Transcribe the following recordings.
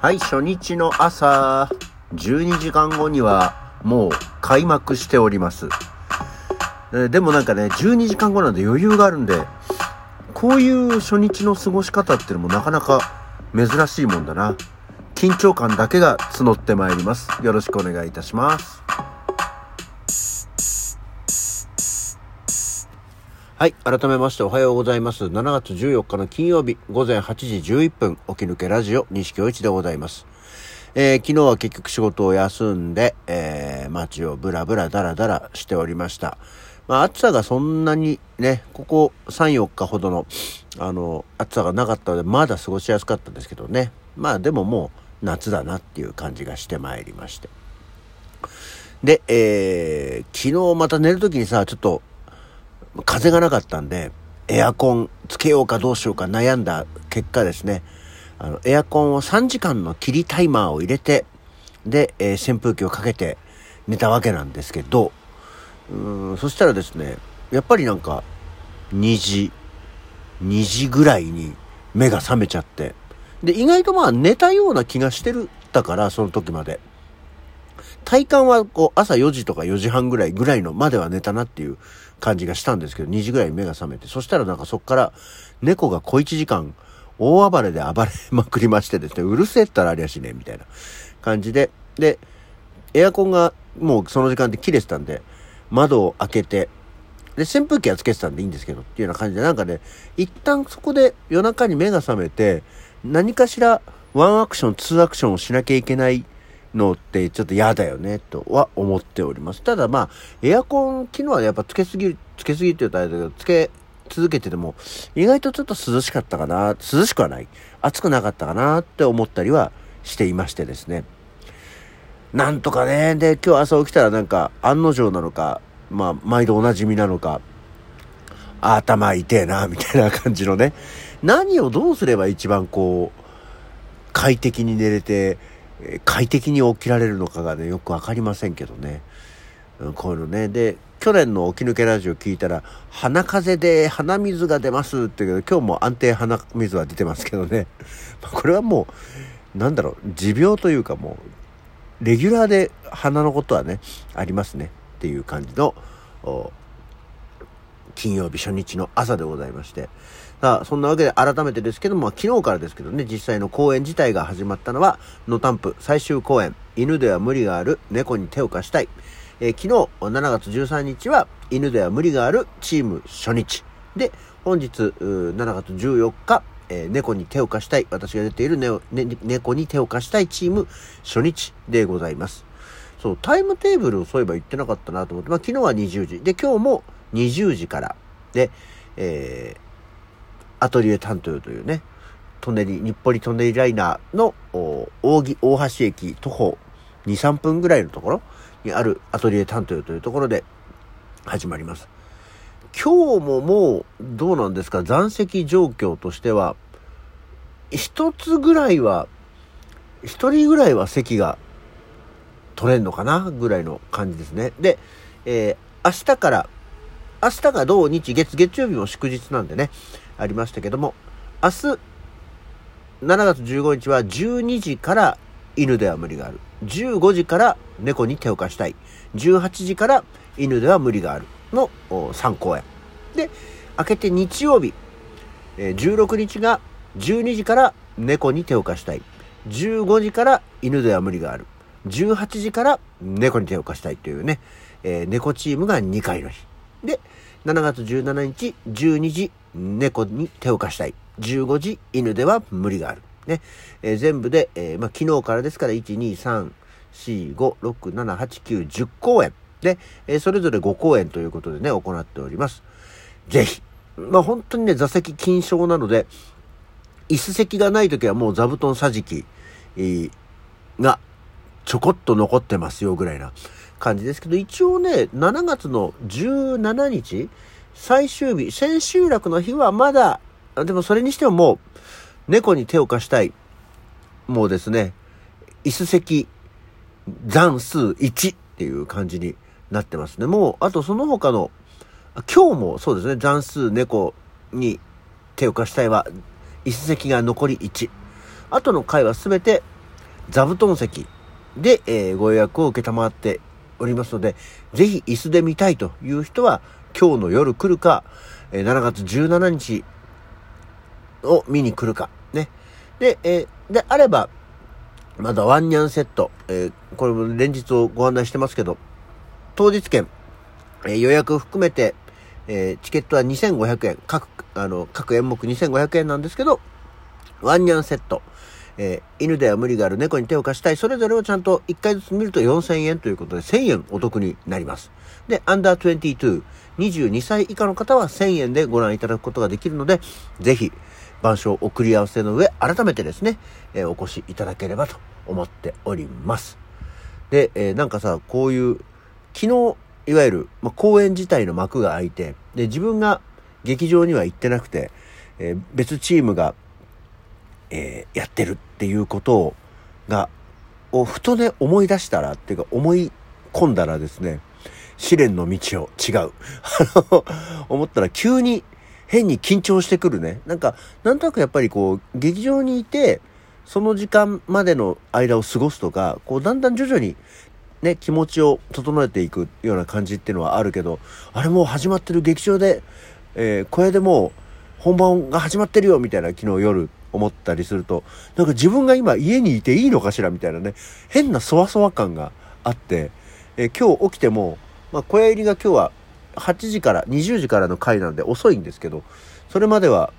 はい、初日の朝、12時間後にはもう開幕しております。でもなんかね、12時間後なんで余裕があるんで、こういう初日の過ごし方っていうのもなかなか珍しいもんだな。緊張感だけが募ってまいります。よろしくお願いいたします。はい。改めましておはようございます。7月14日の金曜日午前8時11分、起き抜けラジオ西京一でございます。えー昨日は結局仕事を休んで、えー街をブラブラダラダラしておりました。まあ暑さがそんなにね、ここ3、4日ほどの、あの、暑さがなかったので、まだ過ごしやすかったんですけどね。まあでももう夏だなっていう感じがしてまいりまして。で、えー昨日また寝るときにさ、ちょっと、風がなかったんで、エアコンつけようかどうしようか悩んだ結果ですね、あの、エアコンを3時間の切りタイマーを入れて、で、えー扇風機をかけて寝たわけなんですけど、うーん、そしたらですね、やっぱりなんか、2時、2時ぐらいに目が覚めちゃって、で、意外とまあ寝たような気がしてる、だから、その時まで。体感はこう朝4時とか4時半ぐらいぐらいのまでは寝たなっていう感じがしたんですけど、2時ぐらいに目が覚めて、そしたらなんかそっから猫が小1時間大暴れで暴れまくりましてですね、うるせえったらありゃしねえみたいな感じで、で、エアコンがもうその時間で切れてたんで、窓を開けて、で、扇風機はつけてたんでいいんですけど、っていうような感じで、なんかね、一旦そこで夜中に目が覚めて、何かしらワンアクション、ツーアクションをしなきゃいけないのってちょっと嫌だよね、とは思っております。ただまあ、エアコン、昨日はやっぱつけすぎる、つけすぎって言うとあれだけど、つけ続けてても、意外とちょっと涼しかったかな、涼しくはない、暑くなかったかなって思ったりはしていましてですね。なんとかね、で、今日朝起きたらなんか案の定なのか、まあ、毎度おなじみなのか、頭痛えな、みたいな感じのね。何をどうすれば一番こう、快適に寝れて、快適に起きられるのかがね、よくわかりませんけどね。うんこういうのね。で、去年の起き抜けラジオ聞いたら、鼻風邪で鼻水が出ますって言うけど、今日も安定鼻水は出てますけどね。これはもう、なんだろう、持病というかもう、レギュラーで鼻のことはね、ありますね。っていう感じの、金曜日初日の朝でございまして。さあ、そんなわけで改めてですけども、昨日からですけどね、実際の公演自体が始まったのは、ノタンプ最終公演、犬では無理がある、猫に手を貸したい。えー昨日、7月13日は、犬では無理がある、チーム初日。で、本日、7月14日、えー猫に手を貸したい、私が出ているネオ、ね、猫に手を貸したいチーム初日でございます。そう、タイムテーブルをそういえば言ってなかったなと思って、まあ昨日は20時。で、今日も20時から。で、えーアトリエ担当というね、舎人、日暮里舎人ライナーのお扇大橋駅徒歩2、3分ぐらいのところにあるアトリエ担当というところで始まります。今日ももうどうなんですか？残席状況としては、一つぐらいは、一人ぐらいは席が取れんのかな？ぐらいの感じですね。で、えー明日から、明日が土日月、月曜日も祝日なんでね、ありましたけども、明日、7月15日は12時から犬では無理がある。15時から猫に手を貸したい。18時から犬では無理があるのお3公演。で、明けて日曜日、16日が12時から猫に手を貸したい。15時から犬では無理がある。18時から猫に手を貸したいというね、えー猫チームが2回の日。で、7月17日、12時、猫に手を貸したい。15時、犬では無理がある。ね。えー全部で、えーまあ、昨日からですから、1、2、3、4、5、6、7、8、9、10公演。で、えーそれぞれ5公演ということでね、行っております。ぜひ。まあ、本当にね、座席金賞なので、椅子席がない時はもう座布団桟敷、えーがちょこっと残ってますよぐらいな感じですけど、一応ね、7月の17日、最終日、千秋楽の日はまだ、でもそれにしてももう、猫に手を貸したい。もうですね、椅子席、残数1っていう感じになってますね。もう、あとその他の、今日もそうですね、残数猫に手を貸したいは、椅子席が残り1。あとの回はすべて座布団席で、えー、ご予約を受けたまっておりますので、ぜひ椅子で見たいという人は、今日の夜来るか、え、7月17日を見に来るか、ね。で、え、で、あれば、まだワンニャンセット、え、これも連日をご案内してますけど、当日券、え、予約含めて、え、チケットは2500円、各、あの、各演目2500円なんですけど、ワンニャンセット、えー、犬では無理がある猫に手を貸したい、それぞれをちゃんと1回ずつ見ると4000円ということで1000円お得になります。で、アンダー22、22歳以下の方は1000円でご覧いただくことができるので、ぜひ、板書送り合わせの上、改めてですね、えー、お越しいただければと思っております。で、えー、なんかさ、こういう、昨日、いわゆる、まあ、公演自体の幕が開いて、で、自分が劇場には行ってなくて、えー、別チームが、えー、やってるっていうことを、が、をふとね、思い出したら、っていうか思い込んだらですね、試練の道を違う。あの、思ったら急に変に緊張してくるね。なんか、なんとなくやっぱりこう、劇場にいて、その時間までの間を過ごすとか、こう、だんだん徐々に、ね、気持ちを整えていくような感じっていうのはあるけど、あれもう始まってる劇場で、えー、これでもう本番が始まってるよみたいな昨日夜思ったりすると、なんか自分が今家にいていいのかしらみたいなね、変なそわそわ感があって、え、今日起きても、まあ、小屋入りが今日は8時から、20時からの回なんで遅いんですけど、それまでは、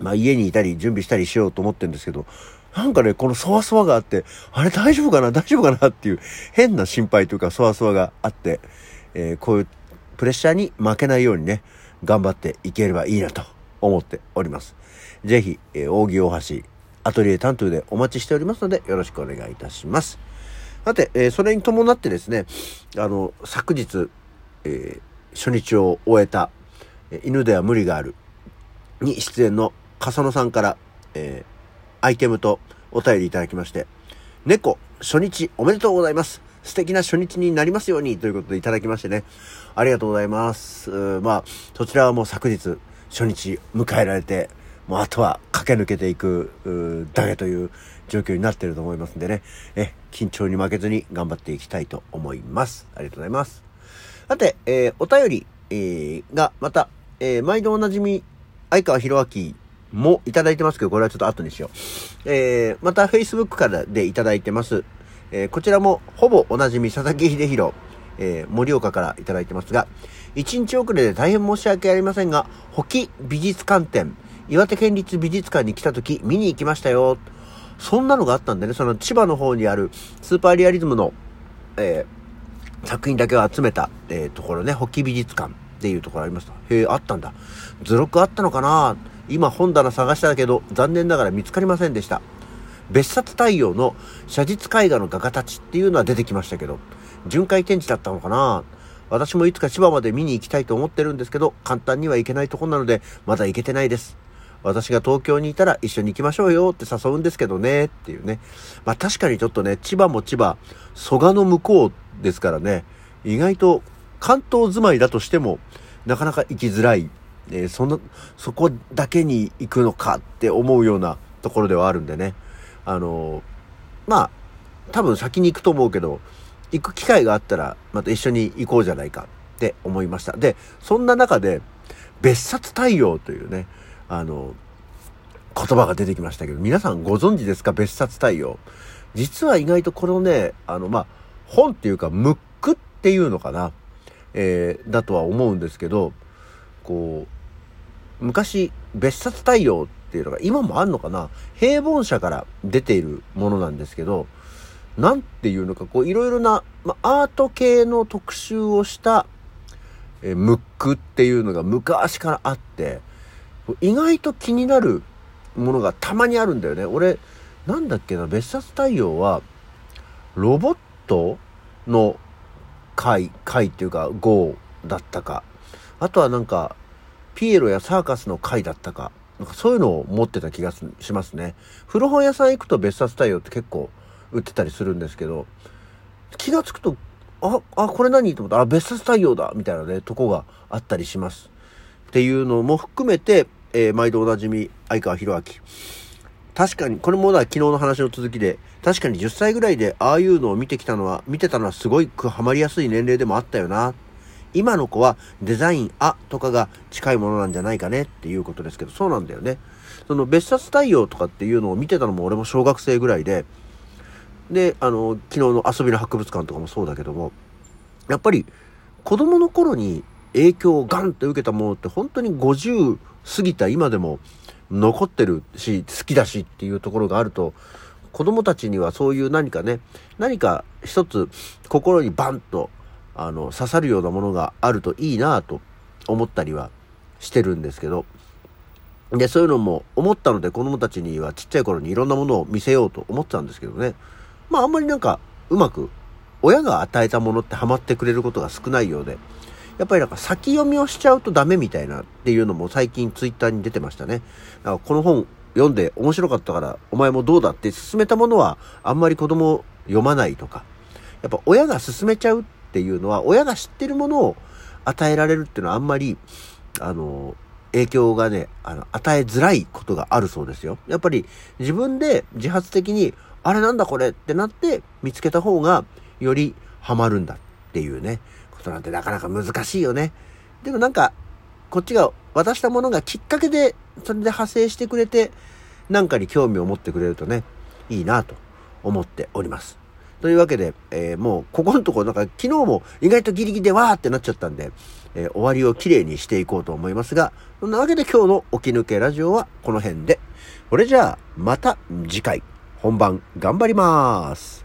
まあ家にいたり準備したりしようと思ってるんですけど、なんかね、このそわそわがあって、あれ大丈夫かな大丈夫かなっていう変な心配というかそわそわがあって、えー、こういうプレッシャーに負けないようにね、頑張っていければいいなと思っております。ぜひ、えー、扇大橋、アトリエ担当でお待ちしておりますので、よろしくお願いいたします。さて、えー、それに伴ってですね、あの、昨日、えー、初日を終えた、え、犬では無理がある、に出演の笠野さんから、えー、アイテムとお便りいただきまして、猫、初日おめでとうございます。素敵な初日になりますようにということでいただきましてね、ありがとうございます。まあ、そちらはもう昨日、初日迎えられて、もうあとは駆け抜けていくだけという状況になってると思いますんでね、え、緊張に負けずに頑張っていきたいと思います。ありがとうございます。さて、えー、お便り、えー、が、また、えー、毎度おなじみ、相川博明もいただいてますけど、これはちょっと後にしよう。えー、また Facebook からでいただいてます。えー、こちらもほぼおなじみ佐々木秀弘、えー、盛岡からいただいてますが、1日遅れで大変申し訳ありませんが、保木美術館展、岩手県立美術館に来た時見に行きましたよ。そんなのがあったんでね、その千葉の方にあるスーパーリアリズムの、えー、作品だけを集めた、えー、ところね、ホッキ美術館っていうところありました。へえ、あったんだ。図録あったのかな？今本棚探したけど、残念ながら見つかりませんでした。別冊太陽の写実絵画の画家たちっていうのは出てきましたけど、巡回展示だったのかな？私もいつか千葉まで見に行きたいと思ってるんですけど、簡単には行けないとこなので、まだ行けてないです。私が東京にいたら一緒に行きましょうよって誘うんですけどね、っていうね。まあ確かにちょっとね、千葉も千葉、蘇我の向こうですからね、意外と関東住まいだとしても、なかなか行きづらい、えー、その、そこだけに行くのかって思うようなところではあるんでね。あのー、まあ、多分先に行くと思うけど、行く機会があったら、また一緒に行こうじゃないかって思いました。で、そんな中で、別冊太陽というね、あの、言葉が出てきましたけど、皆さんご存知ですか？別冊対応。実は意外とこのね、あの、まあ、本っていうか、ムックっていうのかな、えー、だとは思うんですけど、こう、昔、別冊対応っていうのが、今もあんのかな？平凡社から出ているものなんですけど、なんていうのか、こう、いろいろな、まアート系の特集をした、えー、ムックっていうのが昔からあって、意外と気になるものがたまにあるんだよね。俺、なんだっけな、別冊太陽は、ロボットの回、回っていうか、号だったか。あとはなんか、ピエロやサーカスの回だったか。なんかそういうのを持ってた気がしますね。古本屋さん行くと別冊太陽って結構売ってたりするんですけど、気がつくと、あ、あ、これ何と思ったら、あ、別冊太陽だみたいなね、とこがあったりします。っていうのも含めて、えー、毎度おなじみ、相川博明。確かに、これもだ昨日の話の続きで、確かに10歳ぐらいでああいうのを見てきたのは、見てたのはすごいハマりやすい年齢でもあったよな。今の子はデザインあとかが近いものなんじゃないかねっていうことですけど、そうなんだよね。その別冊対応とかっていうのを見てたのも俺も小学生ぐらいで、で、あの、昨日の遊びの博物館とかもそうだけども、やっぱり子供の頃に影響をガンと受けたものって本当に50過ぎた今でも残ってるし、好きだしっていうところがあると、子供たちにはそういう何かね、何か一つ心にバンと、あの、刺さるようなものがあるといいなと思ったりはしてるんですけど、で、そういうのも思ったので子供たちにはちっちゃい頃にいろんなものを見せようと思ってたんですけどね。まああんまりなんかうまく親が与えたものってハマってくれることが少ないようで、やっぱりなんか先読みをしちゃうとダメみたいなっていうのも最近ツイッターに出てましたね。だからこの本読んで面白かったからお前もどうだって勧めたものはあんまり子供読まないとか。やっぱ親が勧めちゃうっていうのは親が知ってるものを与えられるっていうのはあんまり、あの、影響がね、あの、与えづらいことがあるそうですよ。やっぱり自分で自発的に、あれなんだこれってなって見つけた方がよりハマるんだっていうね、ことなんてなかなか難しいよね。でもなんか、こっちが渡したものがきっかけで、それで派生してくれて、なんかに興味を持ってくれるとね、いいなと思っております。というわけで、えー、もうここのとこなんか昨日も意外とギリギリでわーってなっちゃったんで、えー、終わりをきれいにしていこうと思いますが、そんなわけで今日の起き抜けラジオはこの辺で。これじゃあ、また次回、本番頑張ります。